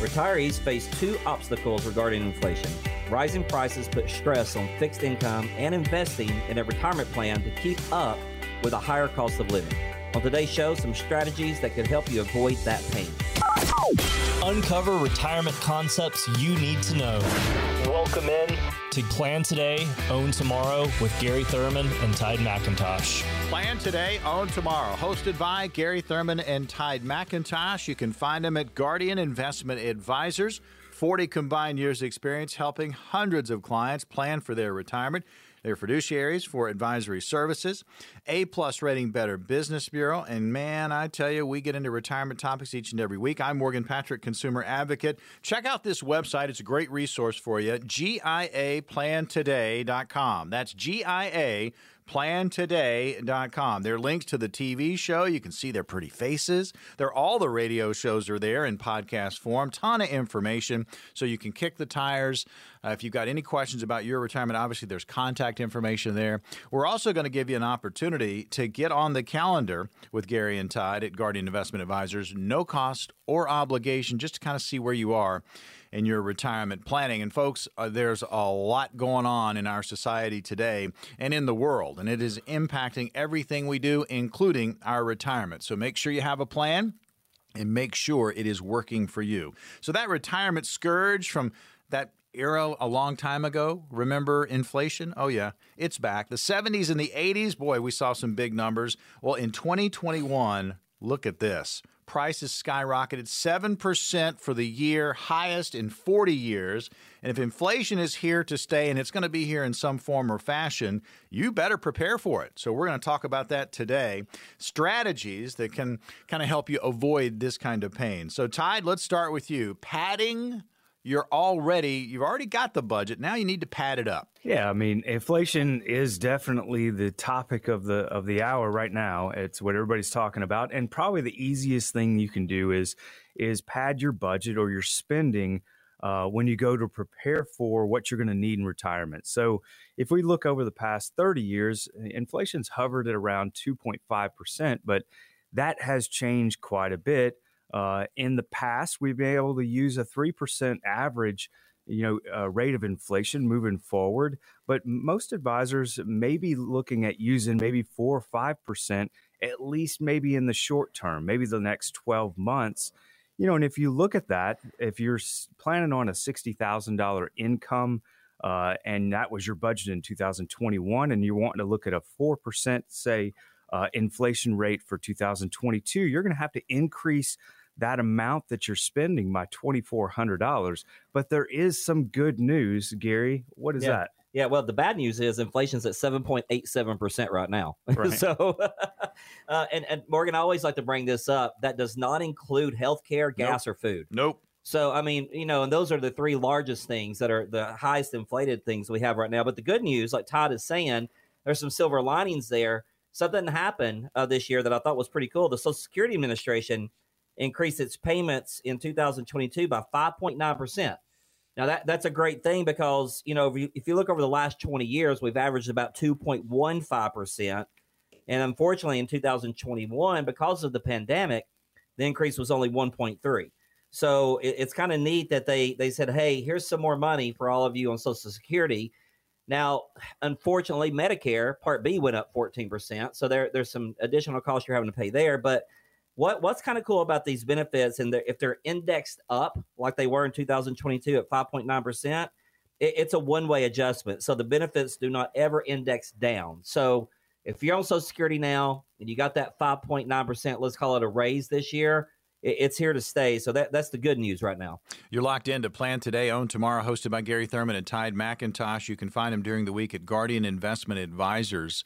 Retirees face two obstacles regarding inflation. Rising prices put stress on fixed income and investing in a retirement plan to keep up with a higher cost of living. On today's show, some strategies that could help you avoid that pain. Uncover retirement concepts you need to know. Welcome in to Plan Today, Own Tomorrow with Gary Thurman and Tide McIntosh. Plan Today, Own Tomorrow, hosted by Gary Thurman and Tide McIntosh. You can find them at Guardian Investment Advisors. 40 combined years experience helping hundreds of clients plan for their retirement. They're fiduciaries for advisory services, A plus rating Better Business Bureau. And man, I tell you, we get into retirement topics each and every week. I'm Morgan Patrick, consumer advocate. Check out this website, it's a great resource for you. GIAplantoday.com. That's GIA plantoday.com. There are links to the TV show. You can see their pretty faces. They're all the radio shows are there in podcast form. Ton of information so you can kick the tires. Uh, if you've got any questions about your retirement, obviously there's contact information there. We're also going to give you an opportunity to get on the calendar with Gary and Tide at Guardian Investment Advisors. No cost or obligation, just to kind of see where you are in your retirement planning. And folks, uh, there's a lot going on in our society today and in the world, and it is impacting everything we do, including our retirement. So make sure you have a plan and make sure it is working for you. So that retirement scourge from that era a long time ago. Remember inflation? Oh, yeah, it's back. The 70s and the 80s, boy, we saw some big numbers. Well, in 2021, look at this prices skyrocketed 7% for the year, highest in 40 years. And if inflation is here to stay and it's going to be here in some form or fashion, you better prepare for it. So, we're going to talk about that today. Strategies that can kind of help you avoid this kind of pain. So, Tide, let's start with you. Padding you're already you've already got the budget. Now you need to pad it up. Yeah i mean inflation is definitely the topic of the of the hour right now. It's what everybody's talking about. And probably the easiest thing you can do is is pad your budget or your spending uh, when you go to prepare for what you're going to need in retirement. So if we look over the past 30 years inflation's hovered at around 2.5% but that has changed quite a bit uh, in the past, we've been able to use a 3% average you know uh, rate of inflation moving forward but most advisors may be looking at using maybe 4 or 5% at least maybe in the short term maybe the next 12 months. You know and if you look at that if you're planning on a $60000 income uh, and that was your budget in 2021 and you're wanting to look at a 4% say uh, inflation rate for 2022 you're going to have to increase that amount that you're spending by $2,400. But there is some good news, Gary. What is yeah. that? Yeah, well, the bad news is inflation's at 7.87% right now. Right. so, uh, and, and Morgan, I always like to bring this up. That does not include healthcare, gas, nope. or food. Nope. So, I mean, you know, and those are the three largest things that are the highest inflated things we have right now. But the good news, like Todd is saying, there's some silver linings there. Something happened uh, this year that I thought was pretty cool. The Social Security Administration increase its payments in 2022 by 5.9%. Now that that's a great thing because, you know, if you, look over the last 20 years, we've averaged about 2.15%. And unfortunately in 2021 because of the pandemic, the increase was only 1.3. So it, it's kind of neat that they they said, "Hey, here's some more money for all of you on Social Security." Now, unfortunately, Medicare Part B went up 14%, so there there's some additional costs you're having to pay there, but what what's kind of cool about these benefits and if they're indexed up like they were in 2022 at 5.9 percent it's a one way adjustment so the benefits do not ever index down so if you're on social security now and you got that 5.9 percent let's call it a raise this year it's here to stay. So that, that's the good news right now. You're locked in to Plan Today, Own Tomorrow, hosted by Gary Thurman and Tide McIntosh. You can find him during the week at Guardian Investment Advisors.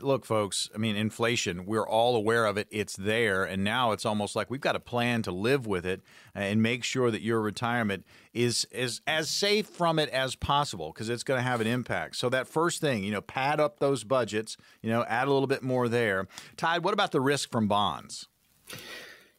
Look, folks, I mean, inflation, we're all aware of it. It's there. And now it's almost like we've got a plan to live with it and make sure that your retirement is, is as safe from it as possible because it's going to have an impact. So, that first thing, you know, pad up those budgets, you know, add a little bit more there. Tide, what about the risk from bonds?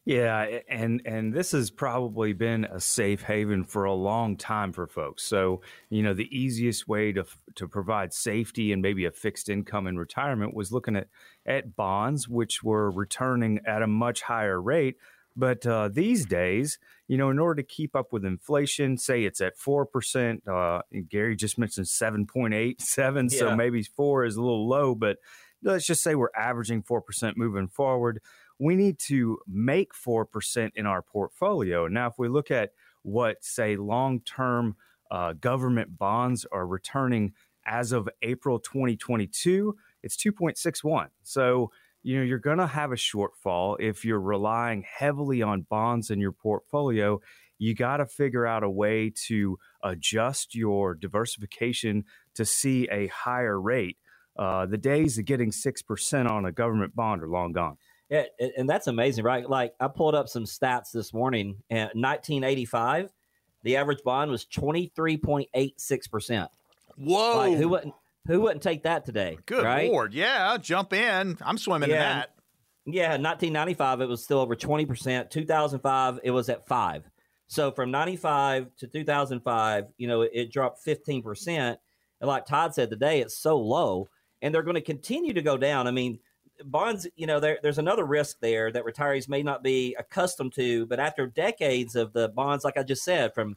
Yeah, and and this has probably been a safe haven for a long time for folks. So, you know, the easiest way to to provide safety and maybe a fixed income in retirement was looking at at bonds which were returning at a much higher rate. But uh, these days, you know, in order to keep up with inflation, say it's at 4%, uh, Gary just mentioned 7.87, so maybe 4 is a little low, but let's just say we're averaging 4% moving forward. We need to make 4% in our portfolio. Now, if we look at what, say, long term uh, government bonds are returning as of April 2022, it's 2.61. So, you know, you're going to have a shortfall if you're relying heavily on bonds in your portfolio. You got to figure out a way to adjust your diversification to see a higher rate. Uh, the days of getting 6% on a government bond are long gone. Yeah, and that's amazing, right? Like I pulled up some stats this morning. In 1985, the average bond was 23.86%. Whoa. Like, who wouldn't who wouldn't take that today? Good right? lord. Yeah, jump in. I'm swimming yeah. in that. Yeah, 1995 it was still over 20%. 2005 it was at 5. So from 95 to 2005, you know, it, it dropped 15%. And like Todd said today, it's so low and they're going to continue to go down. I mean, bonds, you know, there, there's another risk there that retirees may not be accustomed to, but after decades of the bonds, like I just said, from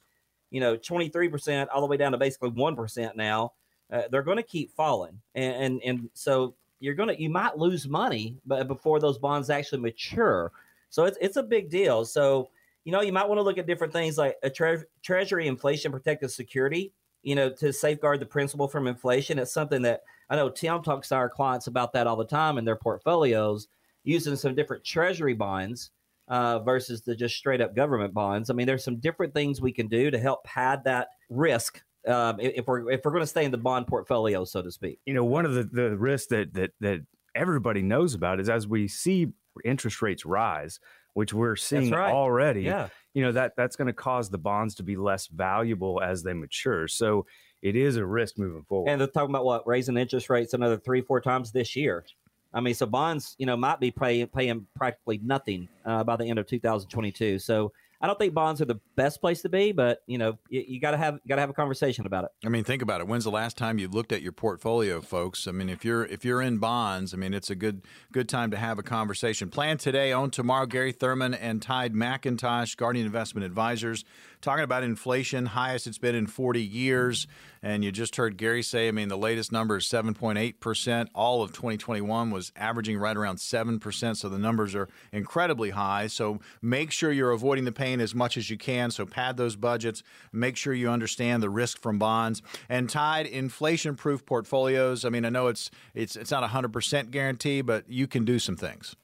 you know 23% all the way down to basically 1% now, uh, they're going to keep falling, and, and and so you're gonna you might lose money, but before those bonds actually mature, so it's it's a big deal. So you know you might want to look at different things like a tre- Treasury inflation protected security, you know, to safeguard the principal from inflation. It's something that I know Tim talks to our clients about that all the time in their portfolios, using some different treasury bonds uh, versus the just straight up government bonds. I mean, there's some different things we can do to help pad that risk um, if we're if we're going to stay in the bond portfolio, so to speak. You know, one of the the risks that that that everybody knows about is as we see interest rates rise, which we're seeing right. already. Yeah. You know that that's going to cause the bonds to be less valuable as they mature. So it is a risk moving forward. And they're talking about what raising interest rates another three, four times this year. I mean, so bonds, you know, might be paying paying practically nothing uh, by the end of 2022. So I don't think bonds are the best place to be, but you know, you, you got to have got to have a conversation about it. I mean, think about it. When's the last time you looked at your portfolio, folks? I mean, if you're if you're in bonds, I mean, it's a good good time to have a conversation. Plan today, own tomorrow. Gary Thurman and Tide McIntosh, Guardian Investment Advisors talking about inflation, highest it's been in 40 years. And you just heard Gary say, I mean, the latest number is 7.8%. All of 2021 was averaging right around 7%. So the numbers are incredibly high. So make sure you're avoiding the pain as much as you can. So pad those budgets. Make sure you understand the risk from bonds and Tide inflation proof portfolios. I mean, I know it's, it's, it's not a 100% guarantee, but you can do some things.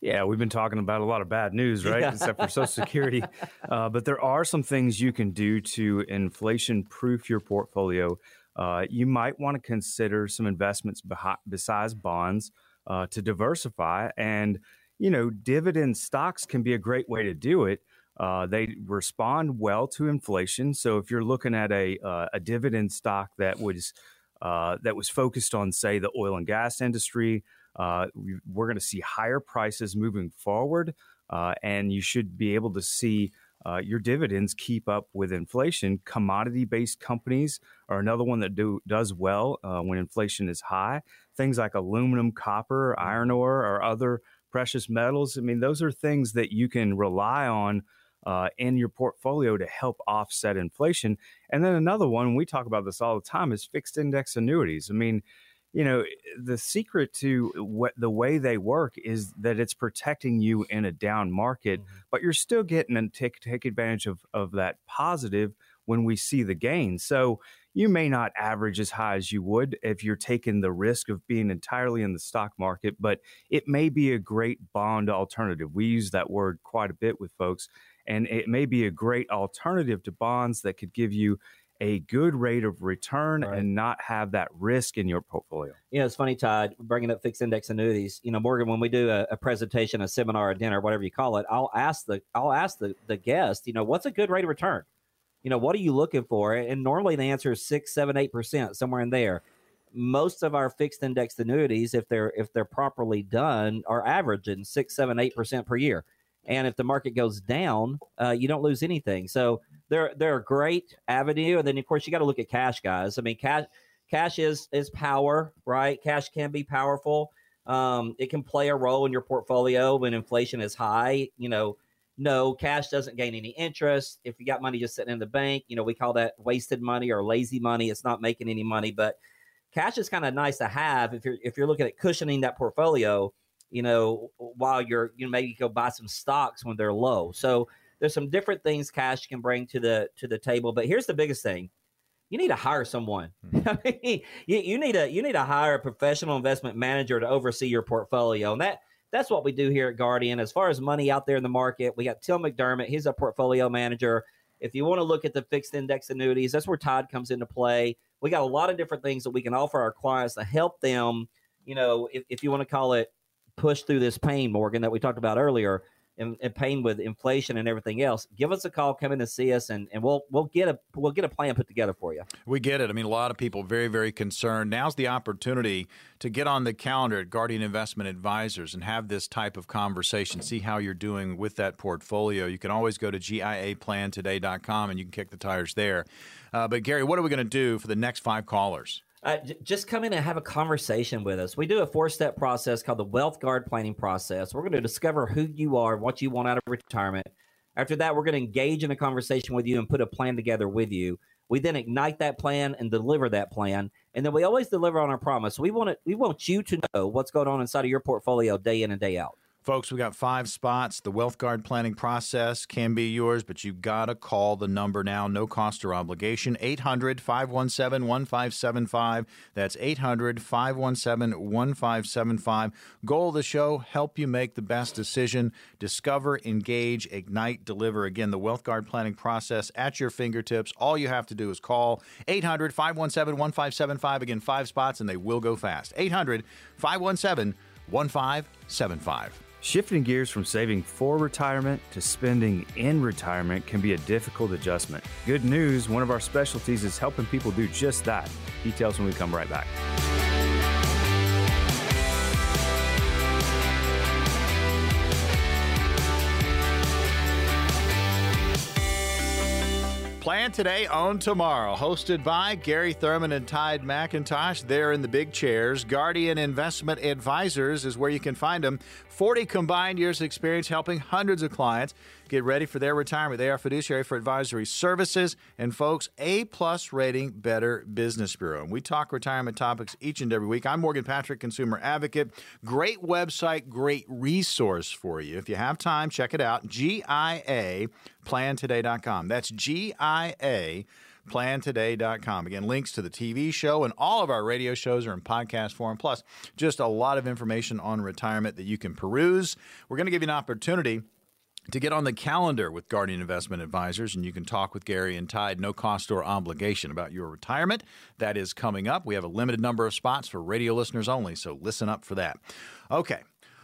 Yeah, we've been talking about a lot of bad news, right? Yeah. Except for Social Security. Uh, but there are some things you can do to inflation proof your portfolio. Uh, you might want to consider some investments besides bonds uh, to diversify. And, you know, dividend stocks can be a great way to do it. Uh, they respond well to inflation. So if you're looking at a, uh, a dividend stock that was uh, that was focused on, say, the oil and gas industry, uh, we, are going to see higher prices moving forward, uh, and you should be able to see uh, your dividends keep up with inflation. Commodity based companies are another one that do does well uh, when inflation is high. Things like aluminum, copper, iron ore, or other precious metals. I mean, those are things that you can rely on. Uh, in your portfolio to help offset inflation. And then another one, we talk about this all the time, is fixed index annuities. I mean, you know the secret to what the way they work is that it's protecting you in a down market mm-hmm. but you're still getting and take, take advantage of, of that positive when we see the gain so you may not average as high as you would if you're taking the risk of being entirely in the stock market but it may be a great bond alternative we use that word quite a bit with folks and it may be a great alternative to bonds that could give you a good rate of return right. and not have that risk in your portfolio. You know, it's funny, Todd, bringing up fixed index annuities. You know, Morgan, when we do a, a, presentation, a seminar, a dinner, whatever you call it, I'll ask the I'll ask the the guest, you know, what's a good rate of return? You know, what are you looking for? And normally the answer is six, seven, eight percent, somewhere in there. Most of our fixed index annuities, if they're if they're properly done, are averaging six, seven, eight percent per year. And if the market goes down, uh, you don't lose anything. So they're they're a great avenue. And then of course you got to look at cash, guys. I mean, cash cash is is power, right? Cash can be powerful. Um, it can play a role in your portfolio when inflation is high. You know, no, cash doesn't gain any interest. If you got money just sitting in the bank, you know, we call that wasted money or lazy money. It's not making any money, but cash is kind of nice to have if you're if you're looking at cushioning that portfolio, you know, while you're you know maybe go buy some stocks when they're low. So there's some different things cash can bring to the to the table. But here's the biggest thing: you need to hire someone. Hmm. I mean, you, you need a you need to hire a professional investment manager to oversee your portfolio, and that that's what we do here at Guardian. As far as money out there in the market, we got Tim McDermott. He's a portfolio manager. If you want to look at the fixed index annuities, that's where Todd comes into play. We got a lot of different things that we can offer our clients to help them. You know, if, if you want to call it push through this pain, Morgan, that we talked about earlier, and, and pain with inflation and everything else, give us a call, come in and see us, and, and we'll we'll get a we'll get a plan put together for you. We get it. I mean, a lot of people very very concerned. Now's the opportunity to get on the calendar at Guardian Investment Advisors and have this type of conversation. See how you're doing with that portfolio. You can always go to giaplantoday.com and you can kick the tires there. Uh, but Gary, what are we going to do for the next five callers? Uh, j- just come in and have a conversation with us. We do a four step process called the Wealth Guard Planning Process. We're going to discover who you are, what you want out of retirement. After that, we're going to engage in a conversation with you and put a plan together with you. We then ignite that plan and deliver that plan, and then we always deliver on our promise. We want it. We want you to know what's going on inside of your portfolio day in and day out. Folks, we got five spots. The Wealth Guard planning process can be yours, but you've got to call the number now. No cost or obligation. 800 517 1575. That's 800 517 1575. Goal of the show help you make the best decision. Discover, engage, ignite, deliver. Again, the Wealth Guard planning process at your fingertips. All you have to do is call 800 517 1575. Again, five spots, and they will go fast. 800 517 1575. Shifting gears from saving for retirement to spending in retirement can be a difficult adjustment. Good news one of our specialties is helping people do just that. Details when we come right back. Plan today, own tomorrow. Hosted by Gary Thurman and Tide McIntosh. They're in the big chairs. Guardian Investment Advisors is where you can find them. 40 combined years experience helping hundreds of clients get ready for their retirement. They are fiduciary for advisory services and folks, A plus rating Better Business Bureau. And we talk retirement topics each and every week. I'm Morgan Patrick, consumer advocate. Great website, great resource for you. If you have time, check it out. GIA plantoday.com. That's GIA plantoday.com. Again, links to the TV show and all of our radio shows are in podcast form, plus just a lot of information on retirement that you can peruse. We're going to give you an opportunity to get on the calendar with Guardian Investment Advisors, and you can talk with Gary and Tide, no cost or obligation about your retirement. That is coming up. We have a limited number of spots for radio listeners only, so listen up for that. Okay.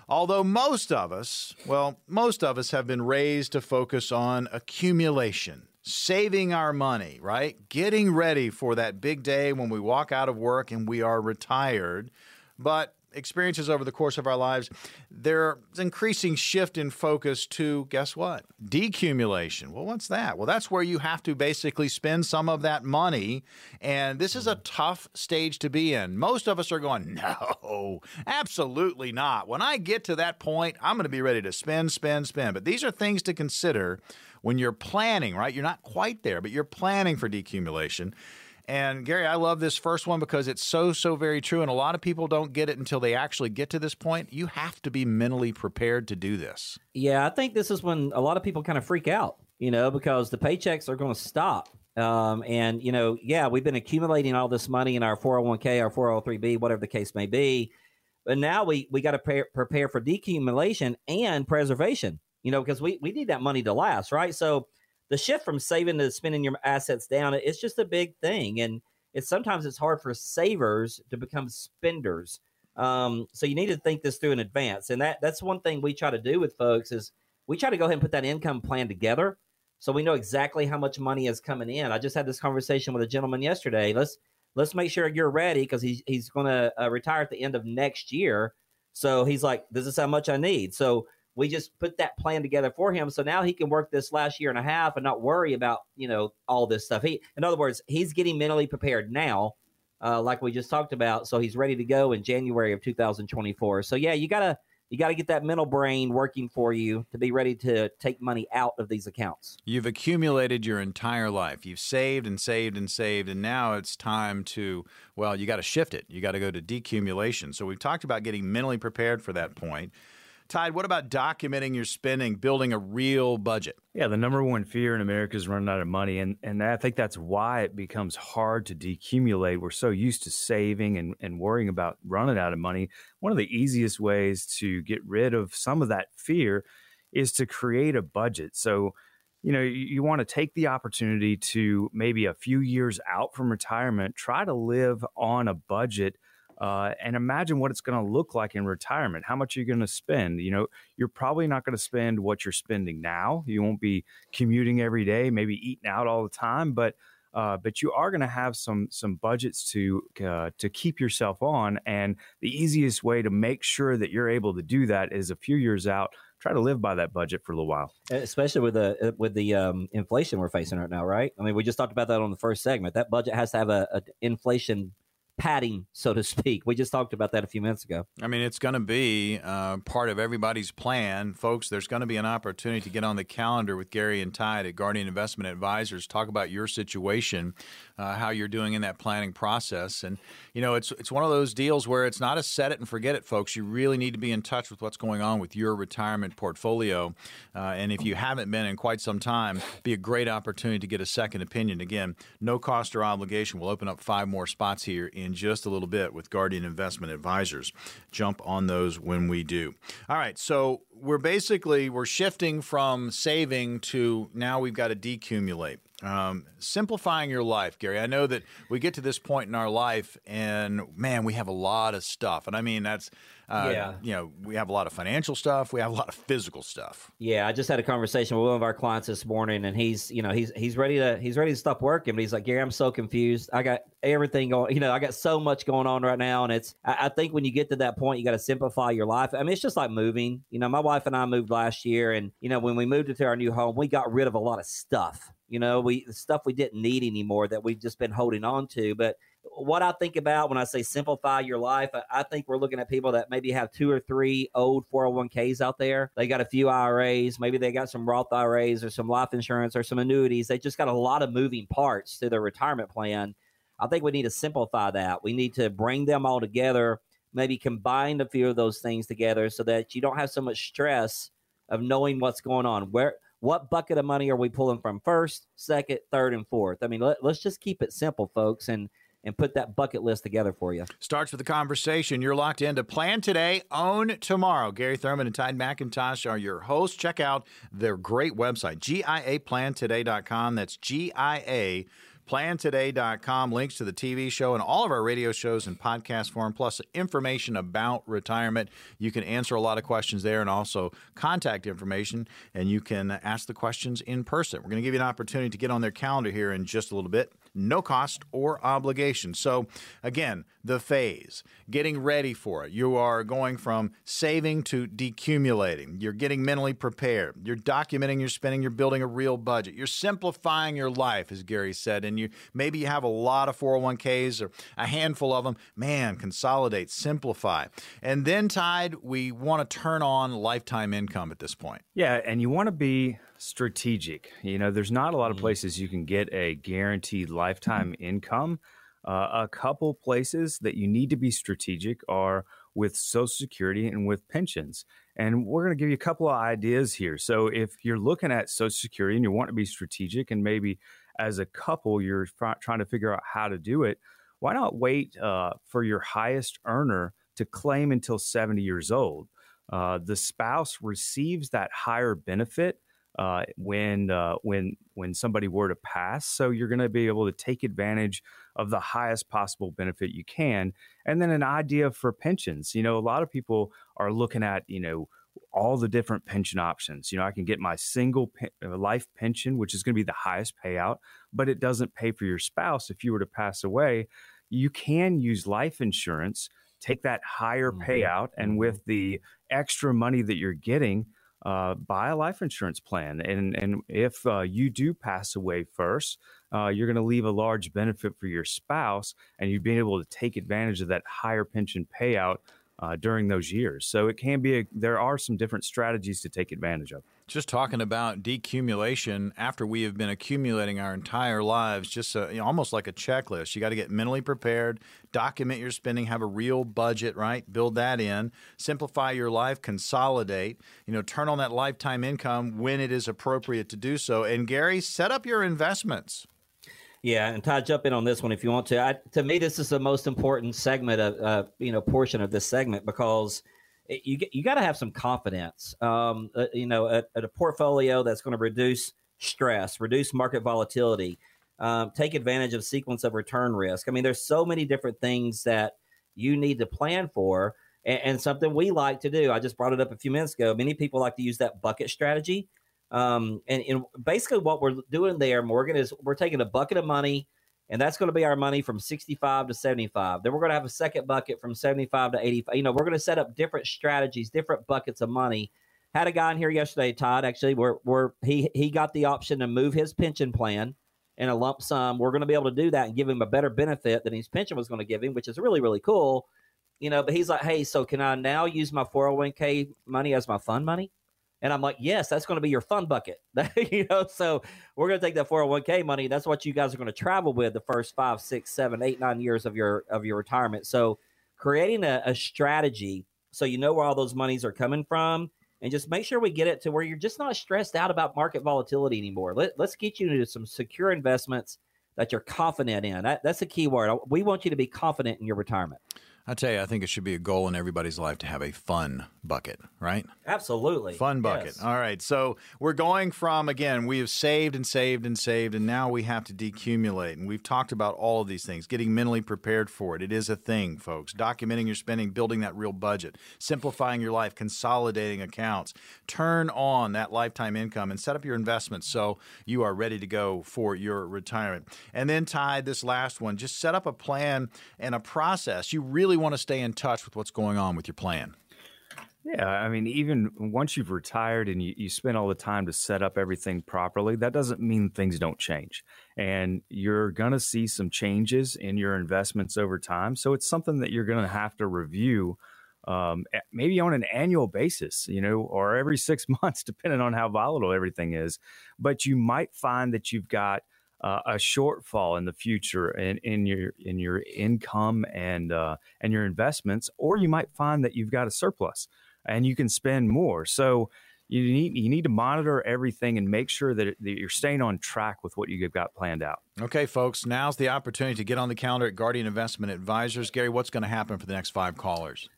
Although most of us, well, most of us have been raised to focus on accumulation saving our money, right? Getting ready for that big day when we walk out of work and we are retired. But experiences over the course of our lives, there's increasing shift in focus to guess what? Decumulation. Well, what's that? Well, that's where you have to basically spend some of that money. And this is a mm-hmm. tough stage to be in. Most of us are going, no, absolutely not. When I get to that point, I'm going to be ready to spend, spend, spend. But these are things to consider when you're planning, right? You're not quite there, but you're planning for decumulation. And Gary, I love this first one because it's so, so very true. And a lot of people don't get it until they actually get to this point. You have to be mentally prepared to do this. Yeah, I think this is when a lot of people kind of freak out, you know, because the paychecks are going to stop. Um, and, you know, yeah, we've been accumulating all this money in our 401k, our 403b, whatever the case may be. But now we, we got to pre- prepare for decumulation and preservation you know, because we, we need that money to last, right? So the shift from saving to spending your assets down, it's just a big thing. And it's sometimes it's hard for savers to become spenders. Um, so you need to think this through in advance. And that that's one thing we try to do with folks is we try to go ahead and put that income plan together so we know exactly how much money is coming in. I just had this conversation with a gentleman yesterday. Let's let's make sure you're ready because he's he's going to uh, retire at the end of next year. So he's like, "This is how much I need." So we just put that plan together for him so now he can work this last year and a half and not worry about you know all this stuff he in other words he's getting mentally prepared now uh, like we just talked about so he's ready to go in january of 2024 so yeah you gotta you got to get that mental brain working for you to be ready to take money out of these accounts. You've accumulated your entire life. You've saved and saved and saved, and now it's time to, well, you got to shift it. You got to go to decumulation. So we've talked about getting mentally prepared for that point. Tide, what about documenting your spending, building a real budget? Yeah, the number one fear in America is running out of money. And, and I think that's why it becomes hard to decumulate. We're so used to saving and, and worrying about running out of money. One of the easiest ways to get rid of some of that fear is to create a budget. So, you know, you, you want to take the opportunity to maybe a few years out from retirement, try to live on a budget uh, and imagine what it's going to look like in retirement. How much are you going to spend? You know, you're probably not going to spend what you're spending now. You won't be commuting every day, maybe eating out all the time, but uh, but you are going to have some some budgets to uh, to keep yourself on. And the easiest way to make sure that you're able to do that is a few years out. Try to live by that budget for a little while, especially with the uh, with the um, inflation we're facing right now. Right? I mean, we just talked about that on the first segment. That budget has to have a, a inflation padding, so to speak. We just talked about that a few minutes ago. I mean, it's going to be uh, part of everybody's plan. Folks, there's going to be an opportunity to get on the calendar with Gary and Tide at Guardian Investment Advisors, talk about your situation, uh, how you're doing in that planning process. And, you know, it's, it's one of those deals where it's not a set it and forget it, folks. You really need to be in touch with what's going on with your retirement portfolio. Uh, and if you haven't been in quite some time, be a great opportunity to get a second opinion. Again, no cost or obligation. We'll open up five more spots here in just a little bit with Guardian Investment Advisors. Jump on those when we do. All right, so we're basically we're shifting from saving to now we've got to decumulate. Um, simplifying your life, Gary. I know that we get to this point in our life, and man, we have a lot of stuff, and I mean that's uh, yeah. You know, we have a lot of financial stuff. We have a lot of physical stuff. Yeah, I just had a conversation with one of our clients this morning, and he's, you know, he's he's ready to he's ready to stop working, but he's like, Gary, I'm so confused. I got everything going. You know, I got so much going on right now, and it's. I, I think when you get to that point, you got to simplify your life. I mean, it's just like moving. You know, my wife and I moved last year, and you know, when we moved into our new home, we got rid of a lot of stuff. You know, we the stuff we didn't need anymore that we've just been holding on to, but what I think about when I say simplify your life, I think we're looking at people that maybe have two or three old 401ks out there. They got a few IRAs, maybe they got some Roth IRAs or some life insurance or some annuities. They just got a lot of moving parts to their retirement plan. I think we need to simplify that. We need to bring them all together, maybe combine a few of those things together so that you don't have so much stress of knowing what's going on. Where what bucket of money are we pulling from first, second, third, and fourth? I mean, let, us just keep it simple, folks, and and put that bucket list together for you. Starts with the conversation. You're locked in to plan today, own tomorrow. Gary Thurman and Tide McIntosh are your hosts. Check out their great website, GIAPlantoday.com. That's GIA plantoday.com. Links to the TV show and all of our radio shows in podcast form, plus information about retirement. You can answer a lot of questions there and also contact information, and you can ask the questions in person. We're going to give you an opportunity to get on their calendar here in just a little bit no cost or obligation. So, again, the phase, getting ready for it. You are going from saving to decumulating. You're getting mentally prepared. You're documenting your spending. You're building a real budget. You're simplifying your life, as Gary said. And you maybe you have a lot of 401ks or a handful of them. Man, consolidate, simplify. And then, Tide, we want to turn on lifetime income at this point. Yeah, and you want to be strategic. You know, there's not a lot of mm-hmm. places you can get a guaranteed lifetime income. Uh, a couple places that you need to be strategic are with Social Security and with pensions. And we're going to give you a couple of ideas here. So, if you're looking at Social Security and you want to be strategic, and maybe as a couple you're f- trying to figure out how to do it, why not wait uh, for your highest earner to claim until 70 years old? Uh, the spouse receives that higher benefit uh, when uh, when when somebody were to pass. So you're going to be able to take advantage of the highest possible benefit you can. And then an idea for pensions. You know, a lot of people are looking at you know all the different pension options. You know, I can get my single pe- uh, life pension, which is going to be the highest payout, but it doesn't pay for your spouse if you were to pass away. You can use life insurance, take that higher mm-hmm. payout, and mm-hmm. with the extra money that you're getting, uh, buy a life insurance plan. And, and if uh, you do pass away first, uh, you're going to leave a large benefit for your spouse, and you've been able to take advantage of that higher pension payout uh, during those years. So it can be a, there are some different strategies to take advantage of. Just talking about decumulation after we have been accumulating our entire lives, just a, you know, almost like a checklist. You got to get mentally prepared, document your spending, have a real budget, right? Build that in, simplify your life, consolidate, you know, turn on that lifetime income when it is appropriate to do so. And Gary, set up your investments. Yeah, and Todd, jump in on this one if you want to. I, to me, this is the most important segment of uh, you know portion of this segment because you you got to have some confidence. Um, uh, you know, at, at, a portfolio that's going to reduce stress, reduce market volatility, um, take advantage of sequence of return risk. I mean, there's so many different things that you need to plan for, and, and something we like to do. I just brought it up a few minutes ago. Many people like to use that bucket strategy um, and, and basically, what we're doing there, Morgan, is we're taking a bucket of money, and that's going to be our money from 65 to 75. Then we're going to have a second bucket from 75 to 85. You know, we're going to set up different strategies, different buckets of money. Had a guy in here yesterday, Todd, actually, where, where he, he got the option to move his pension plan in a lump sum. We're going to be able to do that and give him a better benefit than his pension was going to give him, which is really, really cool. You know, but he's like, hey, so can I now use my 401k money as my fund money? And I'm like, yes, that's going to be your fun bucket. you know, so we're going to take that 401k money. That's what you guys are going to travel with the first five, six, seven, eight, nine years of your of your retirement. So creating a, a strategy so you know where all those monies are coming from and just make sure we get it to where you're just not stressed out about market volatility anymore. Let, let's get you into some secure investments that you're confident in. That, that's the key word. We want you to be confident in your retirement. I tell you, I think it should be a goal in everybody's life to have a fun bucket, right? Absolutely. Fun bucket. Yes. All right. So we're going from, again, we have saved and saved and saved, and now we have to decumulate. And we've talked about all of these things, getting mentally prepared for it. It is a thing, folks. Documenting your spending, building that real budget, simplifying your life, consolidating accounts. Turn on that lifetime income and set up your investments so you are ready to go for your retirement. And then, Ty, this last one, just set up a plan and a process. You really want to stay in touch with what's going on with your plan. Yeah, I mean, even once you've retired and you, you spend all the time to set up everything properly, that doesn't mean things don't change. And you're going to see some changes in your investments over time. So it's something that you're going to have to review um, maybe on an annual basis, you know, or every six months, depending on how volatile everything is. But you might find that you've got uh, a shortfall in the future in, in your in your income and uh, and your investments, or you might find that you've got a surplus and you can spend more. So you need you need to monitor everything and make sure that, it, that, you're staying on track with what you've got planned out. Okay, folks, now's the opportunity to get on the calendar at Guardian Investment Advisors. Gary, what's going to happen for the next five callers?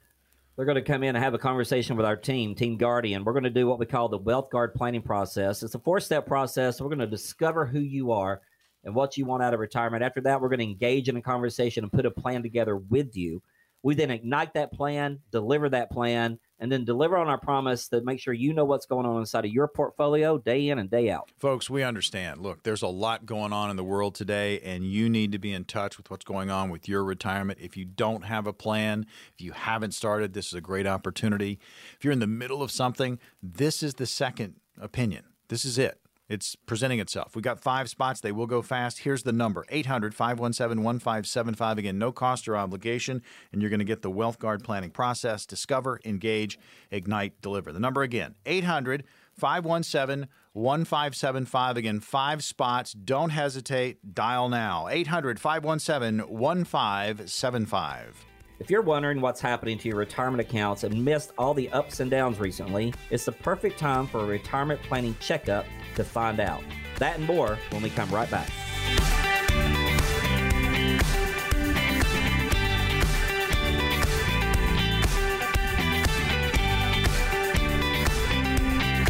They're going to come in and have a conversation with our team, Team Guardian. We're going to do what we call the Wealth Guard planning process. It's a four step process. We're going to discover who you are and what you want out of retirement. After that, we're going to engage in a conversation and put a plan together with you. We then ignite that plan, deliver that plan, and then deliver on our promise to make sure you know what's going on inside of your portfolio day in and day out. Folks, we understand. Look, there's a lot going on in the world today, and you need to be in touch with what's going on with your retirement. If you don't have a plan, if you haven't started, this is a great opportunity. If you're in the middle of something, this is the second opinion. This is it. It's presenting itself. We got five spots. They will go fast. Here's the number 800 517 1575. Again, no cost or obligation. And you're going to get the Wealth Guard planning process. Discover, engage, ignite, deliver. The number again 800 517 1575. Again, five spots. Don't hesitate. Dial now 800 517 1575. If you're wondering what's happening to your retirement accounts and missed all the ups and downs recently, it's the perfect time for a retirement planning checkup to find out. That and more when we come right back.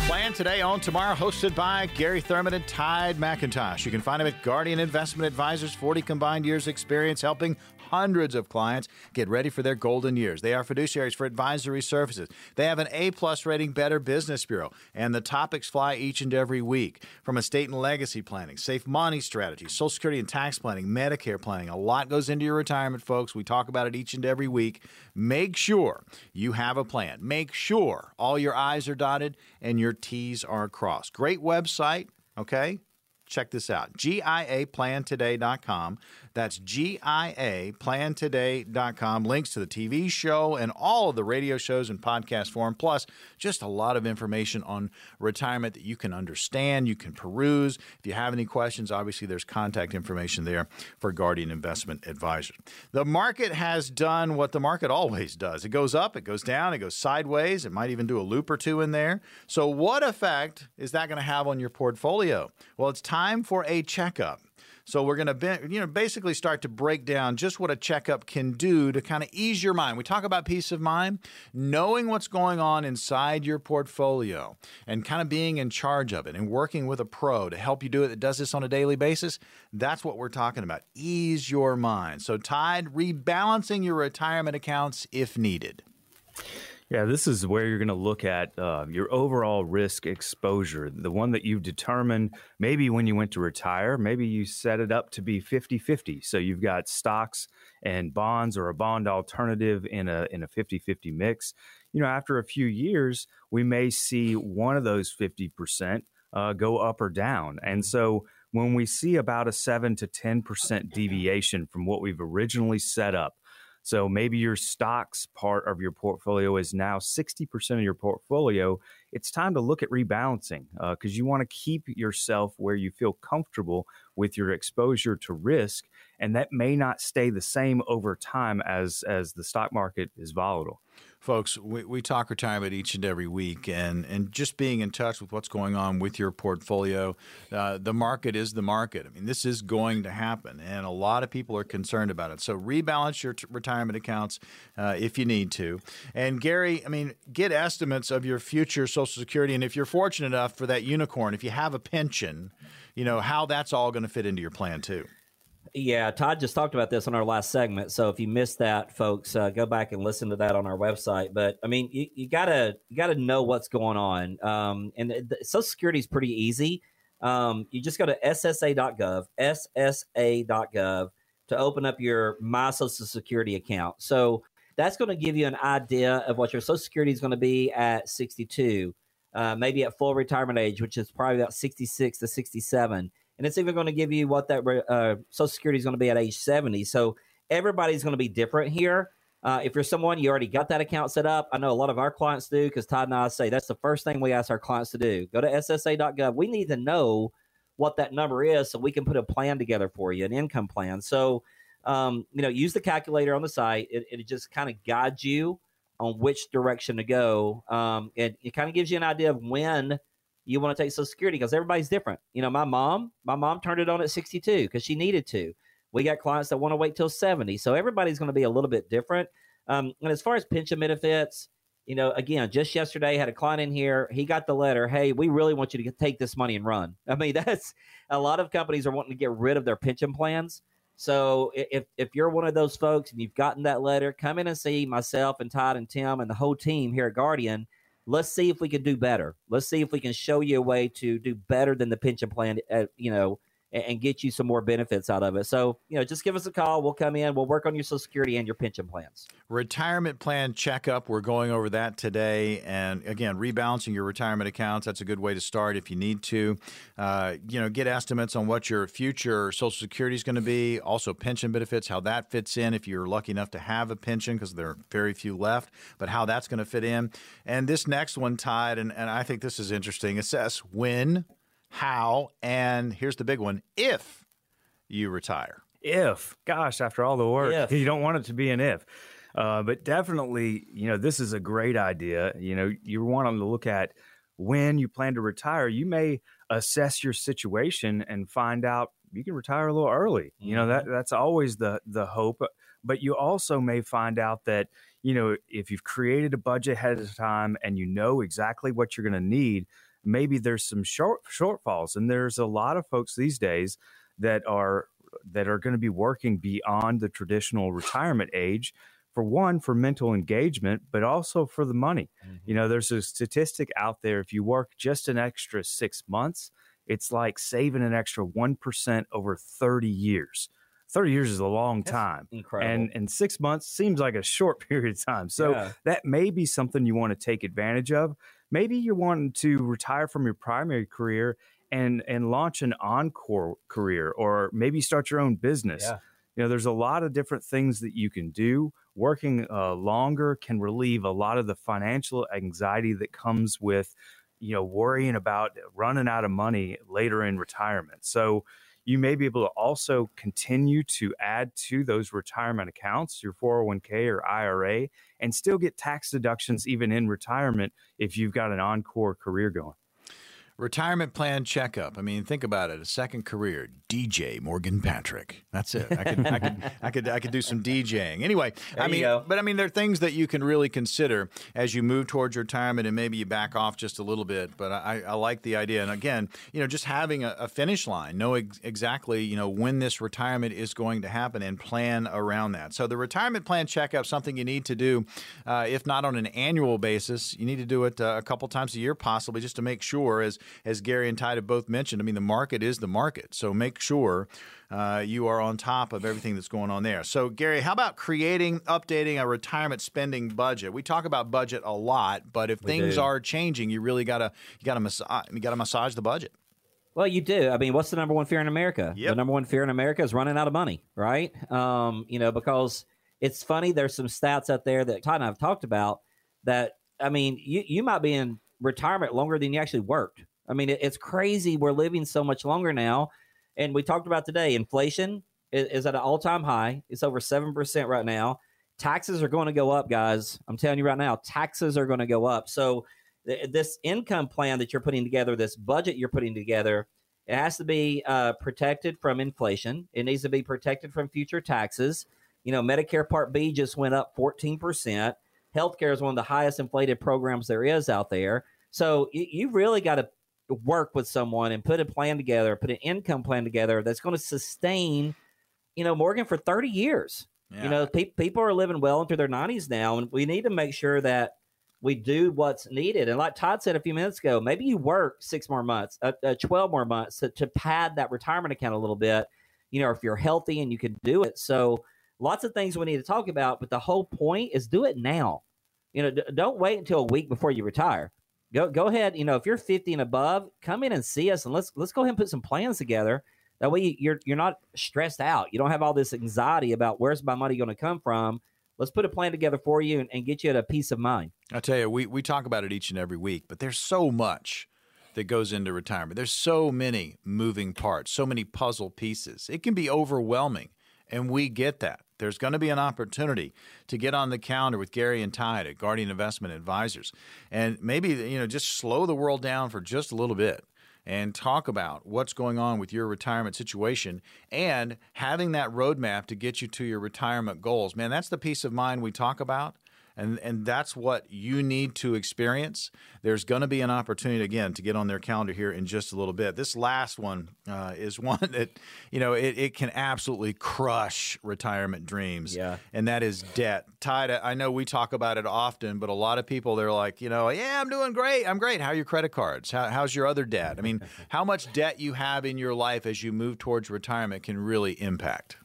Plan today, on tomorrow, hosted by Gary Thurman and Tide McIntosh. You can find him at Guardian Investment Advisors, 40 combined years experience helping hundreds of clients get ready for their golden years. They are fiduciaries for advisory services. They have an A plus rating Better Business Bureau, and the topics fly each and every week from estate and legacy planning, safe money strategies, Social Security and tax planning, Medicare planning. A lot goes into your retirement, folks. We talk about it each and every week. Make sure you have a plan. Make sure all your I's are dotted and your T's are crossed. Great website, okay? check this out GIAplantoday.com. That's GIAplantoday.com. Links to the TV show and all of the radio shows and podcast form, plus just a lot of information on retirement that you can understand, you can peruse. If you have any questions, obviously there's contact information there for Guardian Investment Advisors. The market has done what the market always does it goes up, it goes down, it goes sideways, it might even do a loop or two in there. So, what effect is that going to have on your portfolio? Well, it's time for a checkup. So we're going to you know basically start to break down just what a checkup can do to kind of ease your mind. We talk about peace of mind, knowing what's going on inside your portfolio and kind of being in charge of it and working with a pro to help you do it that does this on a daily basis. That's what we're talking about. Ease your mind. So Tide rebalancing your retirement accounts if needed. Yeah, this is where you're going to look at uh, your overall risk exposure, the one that you've determined maybe when you went to retire, maybe you set it up to be 50 50. So you've got stocks and bonds or a bond alternative in a, in a 50 50 mix. You know, after a few years, we may see one of those 50% uh, go up or down. And so when we see about a 7 to 10% deviation from what we've originally set up, so maybe your stocks part of your portfolio is now 60% of your portfolio. It's time to look at rebalancing because uh, you want to keep yourself where you feel comfortable with your exposure to risk. And that may not stay the same over time as, as the stock market is volatile folks, we, we talk retirement each and every week, and, and just being in touch with what's going on with your portfolio. Uh, the market is the market. I mean, this is going to happen, and a lot of people are concerned about it. So rebalance your t- retirement accounts uh, if you need to. And Gary, I mean, get estimates of your future Social Security, and if you're fortunate enough for that unicorn, if you have a pension, you know how that's all going to fit into your plan too. Yeah, Todd just talked about this on our last segment. So if you missed that, folks, uh, go back and listen to that on our website. But I mean, you, you gotta you gotta know what's going on. Um, and the, Social Security is pretty easy. Um, you just go to SSA.gov, SSA.gov to open up your My Social Security account. So that's going to give you an idea of what your Social Security is going to be at 62, uh, maybe at full retirement age, which is probably about 66 to 67 and it's even going to give you what that uh, Social Security is going to be at age 70. So everybody's going to be different here. Uh, if you're someone you already got that account set up, I know a lot of our clients do because Todd and I say that's the first thing we ask our clients to do. Go to SSA.gov. We need to know what that number is so we can put a plan together for you, an income plan. So, um, you know, use the calculator on the site. It, it just kind of guides you on which direction to go. Um, it, it kind of gives you an idea of when you want to take Social Security because everybody's different. You know, my mom, my mom turned it on at 62 because she needed to. We got clients that want to wait till 70. So everybody's going to be a little bit different. Um, and as far as pension benefits, you know, again, just yesterday had a client in here. He got the letter. Hey, we really want you to take this money and run. I mean, that's a lot of companies are wanting to get rid of their pension plans. So if if you're one of those folks and you've gotten that letter, come in and see myself and Todd and Tim and the whole team here at Guardian let's see if we can do better. Let's see if we can show you a way to do better than the pension plan, uh, you know, and, and, get you some more benefits out of it. So, you know, just give us a call. We'll come in. We'll work on your Social Security and your pension plans. Retirement plan checkup. We're going over that today. And again, rebalancing your retirement accounts. That's a good way to start if you need to. Uh, you know, get estimates on what your future Social Security is going to be. Also, pension benefits, how that fits in if you're lucky enough to have a pension, because there are very few left, but how that's going to fit in. And this next one, Tide, and, and I think this is interesting. Assess when how, and here's the big one if you retire. If, gosh, after all the work, if. you don't want it to be an if. Uh, but definitely, you know, this is a great idea. You know, you want to look at when you plan to retire. You may assess your situation and find out you can retire a little early. Mm-hmm. You know, that mm-hmm. that's always the the hope. But you also may find out that you know if you've created a budget ahead of time and you know exactly what you're going to need, maybe there's some short shortfalls and there's a lot of folks these days that are that are going to be working beyond the traditional retirement age for one for mental engagement but also for the money mm-hmm. you know there's a statistic out there if you work just an extra 6 months it's like saving an extra 1% over 30 years 30 years is a long That's time. Incredible. And and 6 months seems like a short period of time. So yeah. that may be something you want to take advantage of maybe you're wanting to retire from your primary career and and launch an encore career or maybe start your own business. Yeah. You know, there's a lot of different things that you can do. Working uh, longer can relieve a lot of the financial anxiety that comes with, you know, worrying about running out of money later in retirement. So, you may be able to also continue to add to those retirement accounts, your 401k or IRA, and still get tax deductions even in retirement if you've got an encore career going. Retirement plan checkup. I mean, think about it. A second career, DJ Morgan Patrick. That's it. I could, I could, I could, I could do some DJing. Anyway, There I mean, but I mean, there are things that you can really consider as you move towards retirement, and maybe you back off just a little bit. But I, I like the idea. And again, you know, just having a, a finish line, know ex- exactly, you know, when this retirement is going to happen, and plan around that. So the retirement plan checkup, something you need to do, uh, if not on an annual basis, you need to do it uh, a couple times a year, possibly, just to make sure, as as Gary and Tide have both mentioned. I mean, the market is the market, so make sure uh, you are on top of everything that's going on there. So, Gary, how about creating, updating a retirement spending budget? We talk about budget a lot, but if things do. are changing, you really gotta you gotta massage you gotta massage the budget. Well, you do. I mean, what's the number one fear in America? Yep. The number one fear in America is running out of money, right? Um, you know, because it's funny. There's some stats out there that Todd and I have talked about that. I mean, you you might be in retirement longer than you actually worked. I mean, it, it's crazy. We're living so much longer now, and we talked about today. Inflation is, at an all time high. It's over seven percent right now. Taxes are going to go up, guys. I'm telling you right now, taxes are going to go up. So th- this income plan that you're putting together, this budget you're putting together, it has to be uh, protected from inflation. It needs to be protected from future taxes. You know, Medicare Part B just went up 14%. Healthcare is one of the highest inflated programs there is out there. So you, you really got to work with someone and put a plan together, put an income plan together that's going to sustain, you know, Morgan for 30 years. Yeah. You know, pe- people are living well into their 90s now, and we need to make sure that we do what's needed. And like Todd said a few minutes ago, maybe you work six more months, uh, uh, 12 more months to, to pad that retirement account a little bit, you know, if you're healthy and you can do it. So lots of things we need to talk about, but the whole point is do it now. You know, d- don't wait until a week before you retire. Go go ahead. You know, if you're 50 and above, come in and see us, and let's let's go ahead and put some plans together. That way, you- you're you're not stressed out. You don't have all this anxiety about where's my money going to come from. Let's put a plan together for you and, and get you at a peace of mind. I tell you, we, we talk about it each and every week, but there's so much that goes into retirement. There's so many moving parts, so many puzzle pieces. It can be overwhelming, and we get that. There's going to be an opportunity to get on the calendar with Gary and Tide at Guardian Investment Advisors, and maybe you know just slow the world down for just a little bit and talk about what's going on with your retirement situation and having that roadmap to get you to your retirement goals. Man, that's the peace of mind we talk about. And, and that's what you need to experience. There's going to be an opportunity again to get on their calendar here in just a little bit. This last one uh, is one that you know it, it can absolutely crush retirement dreams. Yeah. and that is debt. Tide, I know we talk about it often, but a lot of people they're like, you know, yeah, I'm doing great. I'm great. How are your credit cards? How, how's your other debt? I mean, how much debt you have in your life as you move towards retirement can really impact.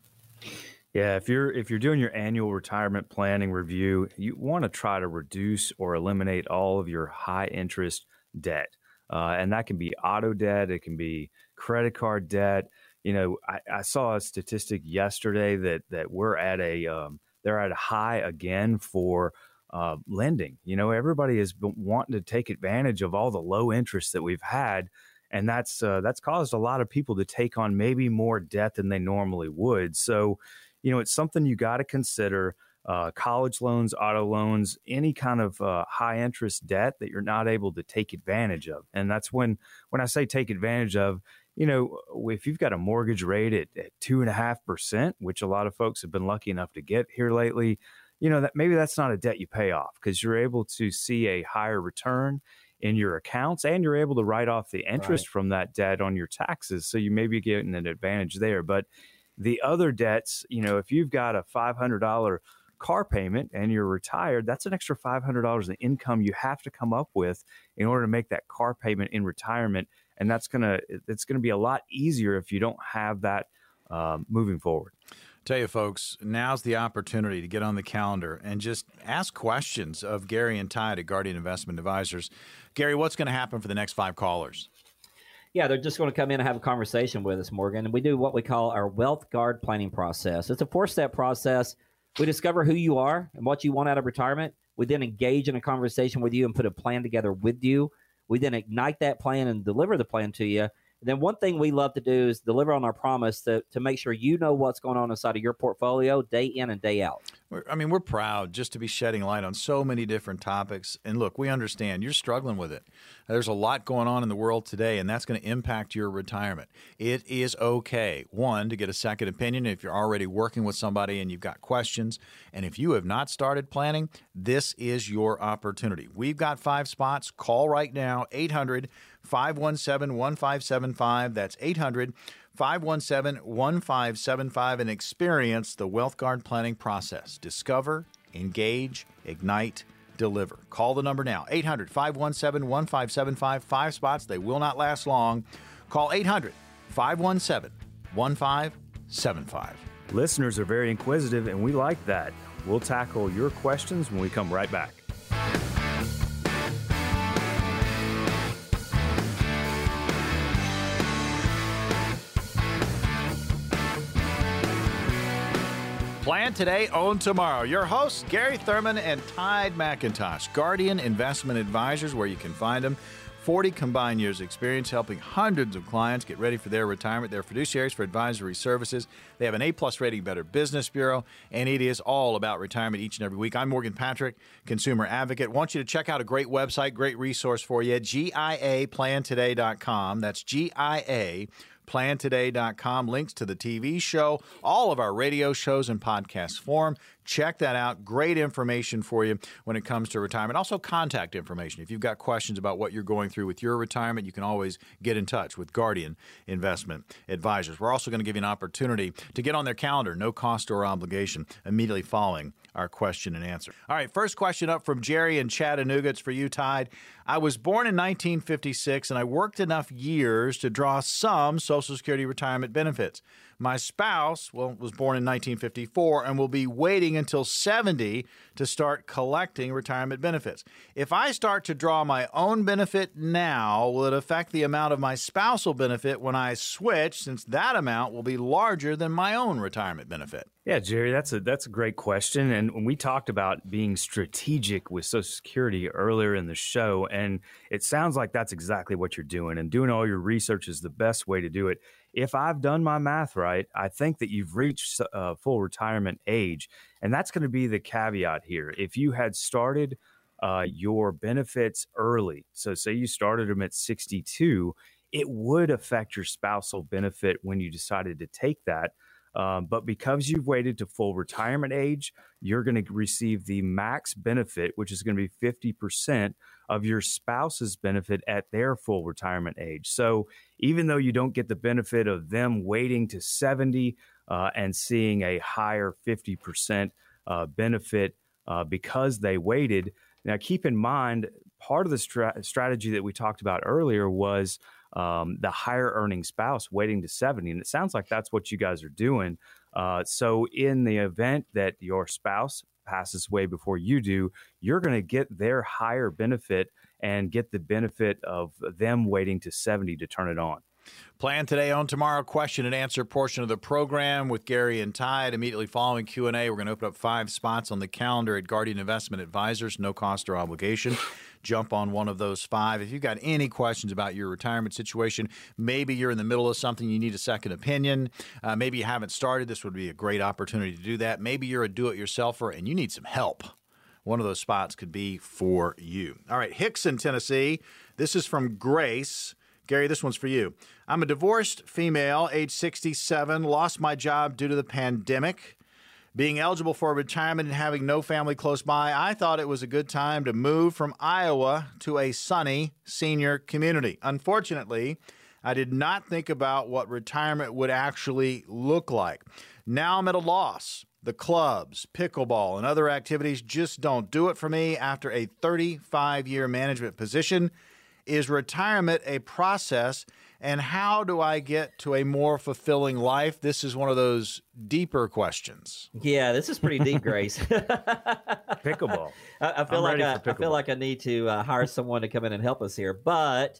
Yeah, if you're if you're doing your annual retirement planning review, you want to try to reduce or eliminate all of your high interest debt, uh, and that can be auto debt, it can be credit card debt. You know, I, I saw a statistic yesterday that that we're at a um, they're at a high again for uh, lending. You know, everybody been wanting to take advantage of all the low interest that we've had, and that's uh, that's caused a lot of people to take on maybe more debt than they normally would. So you know, it's something you got to consider. Uh, college loans, auto loans, any kind of uh, high interest debt that you're not able to take advantage of, and that's when when I say take advantage of, you know, if you've got a mortgage rate at, at two and a half percent, which a lot of folks have been lucky enough to get here lately, you know that maybe that's not a debt you pay off because you're able to see a higher return in your accounts and you're able to write off the interest from that debt on your taxes, so you may be getting an advantage there, but the other debts, you know, if you've got a $500 car payment and you're retired, that's an extra $500 in income you have to come up with in order to make that car payment in retirement. And that's going to, it's going to be a lot easier if you don't have that um, moving forward. Tell you, folks, now's the opportunity to get on the calendar and just ask questions of Gary and Ty at Guardian Investment Advisors. Gary, what's going to happen for the next five callers? Yeah, they're just going to come in and have a conversation with us, Morgan. And we do what we call our wealth guard planning process. It's a four step process. We discover who you are and what you want out of retirement. We then engage in a conversation with you and put a plan together with you. We then ignite that plan and deliver the plan to you. And then one thing we love to do is deliver on our promise to, to make sure you know what's going on inside of your portfolio day in and day out. I mean, we're proud just to be shedding light on so many different topics. And look, we understand you're struggling with it. There's a lot going on in the world today, and that's going to impact your retirement. It is okay, one, to get a second opinion if you're already working with somebody and you've got questions. And if you have not started planning, this is your opportunity. We've got five spots. Call right now, 800 517 1575. That's 800 517 1575 and experience the Wealth Guard planning process. Discover, engage, ignite, deliver. Call the number now 800 517 1575. Five spots, they will not last long. Call 800 517 1575. Listeners are very inquisitive, and we like that. We'll tackle your questions when we come right back. Plan today, own tomorrow. Your hosts, Gary Thurman and Tide McIntosh, Guardian Investment Advisors, where you can find them. 40 combined years experience helping hundreds of clients get ready for their retirement. They're fiduciaries for advisory services. They have an A plus rating Better Business Bureau, and it is all about retirement each and every week. I'm Morgan Patrick, consumer advocate. Want you to check out a great website, great resource for you, GIAplantoday.com. That's GIA plantoday.com. Links to the TV show, all of our radio shows and podcast form. Check that out. Great information for you when it comes to retirement. Also, contact information. If you've got questions about what you're going through with your retirement, you can always get in touch with Guardian Investment Advisors. We're also going to give you an opportunity to get on their calendar, no cost or obligation, immediately following our question and answer. All right, first question up from Jerry in Chattanooga. It's for you, Tide. I was born in 1956 and I worked enough years to draw some Social Security retirement benefits. My spouse, well, was born in 1954 and will be waiting until 70 to start collecting retirement benefits. If I start to draw my own benefit now, will it affect the amount of my spousal benefit when I switch since that amount will be larger than my own retirement benefit? Yeah, Jerry, that's a that's a great question. And when we talked about being strategic with Social Security earlier in the show, and it sounds like that's exactly what you're doing. And doing all your research is the best way to do it if I've done my math right, I think that you've reached uh, full retirement age. And that's going to be the caveat here. If you had started uh, your benefits early, so say you started them at 62, it would affect your spousal benefit when you decided to take that. Um, but because you've waited to full retirement age, you're going to receive the max benefit, which is going to be 50% of your spouse's benefit at their full retirement age. So even though you don't get the benefit of them waiting to 70 uh, and seeing a higher 50% uh, benefit uh, because they waited, now keep in mind, part of the stra- strategy that we talked about earlier was um, the higher earning spouse waiting to 70. And it sounds like that's what you guys are doing. Uh, so, in the event that your spouse passes away before you do, you're going to get their higher benefit and get the benefit of them waiting to 70 to turn it on. Plan today own tomorrow question and answer portion of the program with Gary and Tide. Immediately following Q&A, we're going to open up five spots on the calendar at Guardian Investment Advisors, no cost or obligation. Jump on one of those five. If you've got any questions about your retirement situation, maybe you're in the middle of something, you need a second opinion. Uh, maybe you haven't started. This would be a great opportunity to do that. Maybe you're a do-it-yourselfer and you need some help one of those spots could be for you. All right, Hixson, Tennessee. This is from Grace. Gary, this one's for you. I'm a divorced female, age 67, lost my job due to the pandemic. Being eligible for retirement and having no family close by, I thought it was a good time to move from Iowa to a sunny senior community. Unfortunately, I did not think about what retirement would actually look like. Now I'm at a loss. The clubs, pickleball, and other activities just don't do it for me after a 35 year management position. Is retirement a process? And how do I get to a more fulfilling life? This is one of those deeper questions. Yeah, this is pretty deep, Grace. pickleball. I, I feel I'm like I, I, feel like I need to uh, hire someone to come in and help us here. But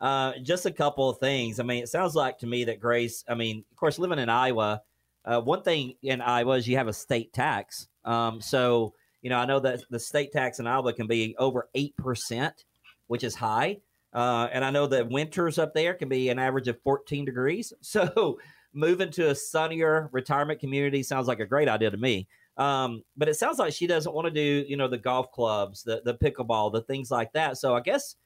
Uh, just a couple of things. I mean, it sounds like to me that Grace. I mean, of course, living in Iowa, uh, one thing in Iowa is you have a state tax. Um, so you know, I know that the state tax in Iowa can be over eight percent, which is high. Uh, and I know that winters up there can be an average of 14 degrees. So moving to a sunnier retirement community sounds like a great idea to me. Um, but it sounds like she doesn't want to do, you know, the golf clubs, the the pickleball, the things like that. So I guess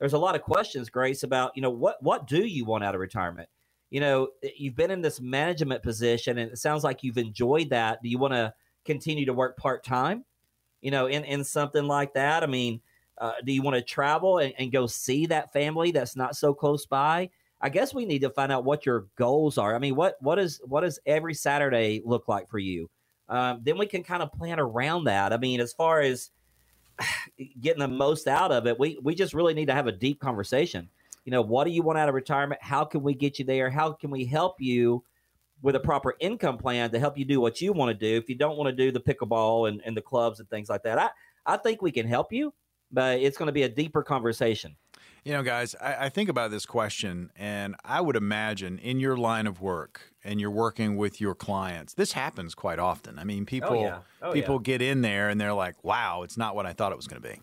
there's a lot of questions, Grace, about you know what what do you want out of retirement? You know, you've been in this management position, and it sounds like you've enjoyed that. Do you want to continue to work part time? You know, in in something like that. I mean, uh, do you want to travel and, and go see that family that's not so close by? I guess we need to find out what your goals are. I mean, what what is what does every Saturday look like for you? um, then we can kind of plan around that. I mean, as far as getting the most out of it, we we just really need to have a deep conversation. You know, what do you want out of retirement? How can we get you there? How can we help you with a proper income plan to help you do what you want to do? If you don't want to do the pickleball and, and the clubs and things like that, I, I think we can help you, but it's going to be a deeper conversation. You know, guys, I, I, think about this question, and I would imagine in your line of work and you're working with your clients, this happens quite often. I mean, people oh, yeah. oh, people yeah. get in there and they're like, "Wow, it's not what I thought it was going to be."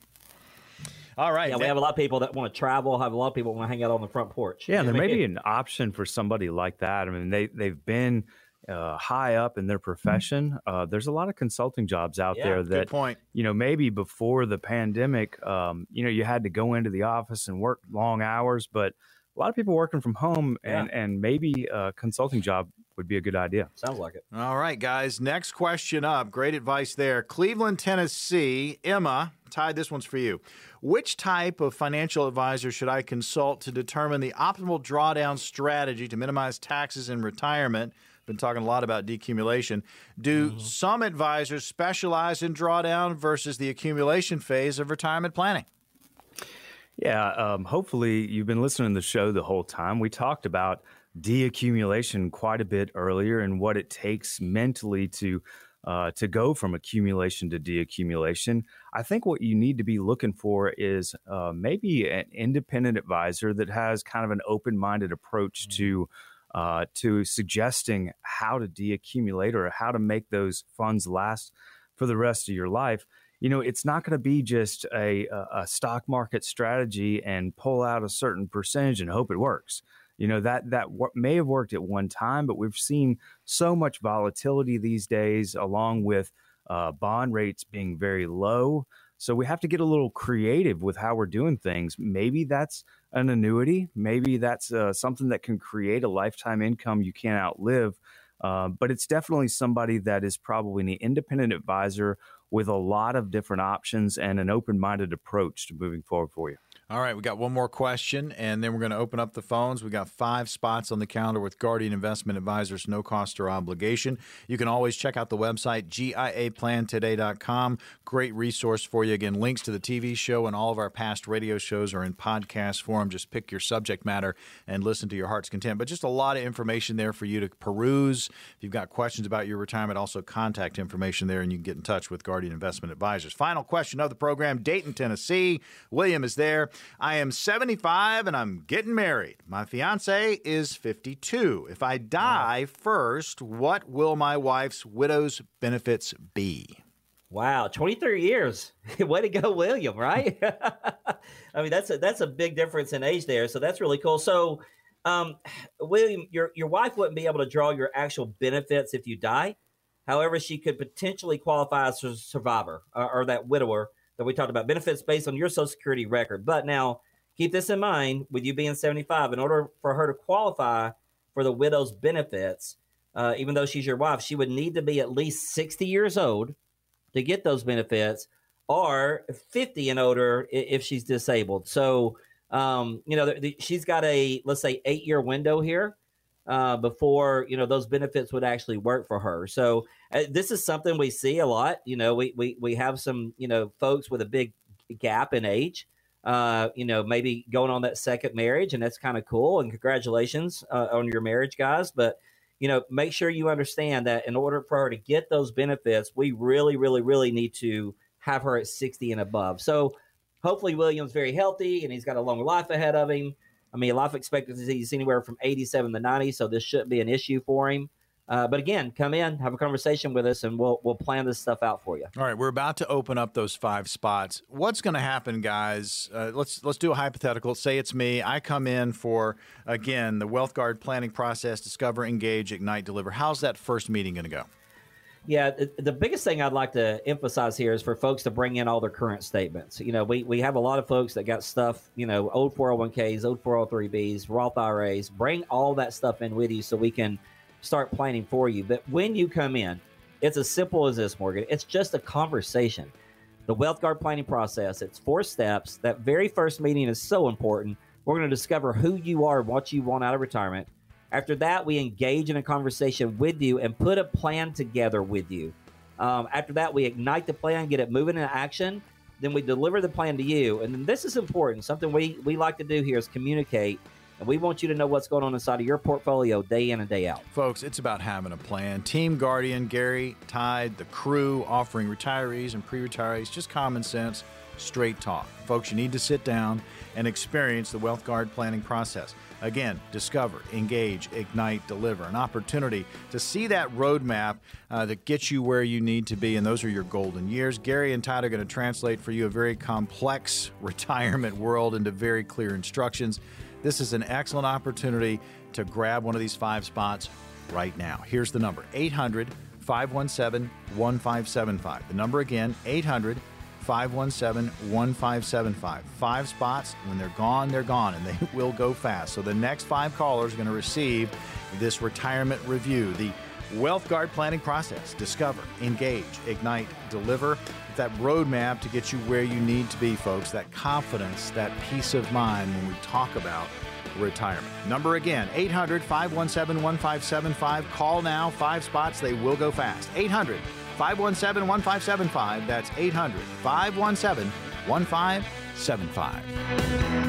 All right. Yeah, we have a lot of people that want to travel. Have a lot of people want to hang out on the front porch. Yeah, there may be an option for somebody like that. I mean, they they've been uh, high up in their profession. Uh, there's a lot of consulting jobs out yeah, there that, point. you know, maybe before the pandemic, um, you know, you had to go into the office and work long hours, but a lot of people working from home and, yeah. and maybe a consulting job would be a good idea. Sounds like it. All right, guys. Next question up. Great advice there. Cleveland, Tennessee. Emma, Ty, this one's for you. Which type of financial advisor should I consult to determine the optimal drawdown strategy to minimize taxes in retirement? Been talking a lot about decumulation. Do mm-hmm. some advisors specialize in drawdown versus the accumulation phase of retirement planning? Yeah, um, hopefully you've been listening to the show the whole time. We talked about deaccumulation quite a bit earlier and what it takes mentally to uh, to go from accumulation to deaccumulation. I think what you need to be looking for is uh, maybe an independent advisor that has kind of an open minded approach mm-hmm. to uh, to suggesting how to deaccumulate or how to make those funds last for the rest of your life. You know, it's not going to be just a, a stock market strategy and pull out a certain percentage and hope it works. You know that that may have worked at one time, but we've seen so much volatility these days, along with uh, bond rates being very low. So we have to get a little creative with how we're doing things. Maybe that's an annuity. Maybe that's uh, something that can create a lifetime income you can't outlive. Uh, but it's definitely somebody that is probably an independent advisor with a lot of different options and an open minded approach to moving forward for you. All right, we got one more question, and then we're going to open up the phones. We got five spots on the calendar with Guardian Investment Advisors, no cost or obligation. You can always check out the website, giaplantoday.com. Great resource for you. Again, links to the TV show and all of our past radio shows are in podcast form. Just pick your subject matter and listen to your heart's content. But just a lot of information there for you to peruse. If you've got questions about your retirement, also contact information there, and you can get in touch with Guardian Investment Advisors. Final question of the program Dayton, Tennessee. William is there. I am 75 and I'm getting married. My fiance is 52. If I die first, what will my wife's widow's benefits be? Wow, 23 years. Way to go, William, right? I mean, that's a that's a big difference in age there. So that's really cool. So um, William, your your wife wouldn't be able to draw your actual benefits if you die. However, she could potentially qualify as a survivor or, or that widower that we talked about benefits based on your social security record. But now keep this in mind with you being 75, in order for her to qualify for the widow's benefits, uh, even though she's your wife, she would need to be at least 60 years old to get those benefits or 50 and older if she's disabled. So, um, you know, the, the, she's got a, let's say, eight year window here uh, before you know those benefits would actually work for her. So uh, this is something we see a lot. You know, we we we have some you know folks with a big gap in age. Uh, you know, maybe going on that second marriage, and that's kind of cool. And congratulations uh, on your marriage, guys. But you know, make sure you understand that in order for her to get those benefits, we really, really, really need to have her at 60 and above. So hopefully William's very healthy and he's got a long life ahead of him. I mean, life expectancy is anywhere from 87 to 90, so this shouldn't be an issue for him. Uh, but again, come in, have a conversation with us, and we'll we'll plan this stuff out for you. All right, we're about to open up those five spots. What's going to happen, guys? Uh, let's let's do a hypothetical. Say it's me. I come in for again the Wealth Guard planning process: discover, engage, ignite, deliver. How's that first meeting going to go? Yeah, the biggest thing I'd like to emphasize here is for folks to bring in all their current statements. You know, we, we have a lot of folks that got stuff, you know, old 401ks, old 403bs, Roth IRAs. Bring all that stuff in with you so we can start planning for you. But when you come in, it's as simple as this, Morgan. It's just a conversation. The Wealth Guard planning process, it's four steps. That very first meeting is so important. We're going to discover who you are, what you want out of retirement. After that, we engage in a conversation with you and put a plan together with you. Um, after that, we ignite the plan, get it moving into action. Then we deliver the plan to you. And then this is important. Something we, we like to do here is communicate and we want you to know what's going on inside of your portfolio day in and day out. Folks, it's about having a plan. Team Guardian, Gary, Tide, the crew offering retirees and pre retirees just common sense, straight talk. Folks, you need to sit down and experience the Wealth Guard planning process. Again, discover, engage, ignite, deliver. An opportunity to see that roadmap uh, that gets you where you need to be, and those are your golden years. Gary and Todd are going to translate for you a very complex retirement world into very clear instructions. This is an excellent opportunity to grab one of these five spots right now. Here's the number 800 517 1575. The number again 800 517 1575. Five spots. When they're gone, they're gone, and they will go fast. So the next five callers are going to receive this retirement review. The Wealth Guard planning process. Discover, engage, ignite, deliver. That roadmap to get you where you need to be, folks. That confidence, that peace of mind when we talk about retirement. Number again, 800 517 1575. Call now. Five spots. They will go fast. 800 517 1575. That's 800 517 1575.